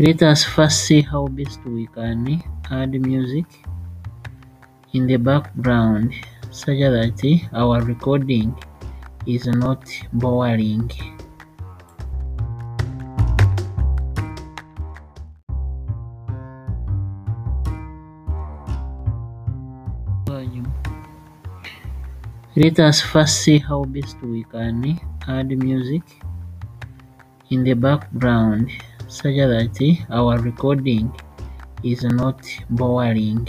Let us first see how best we can add music in the background such that our recording is not boring. Let us first see how best we can add music in the background such that our recording is not boring.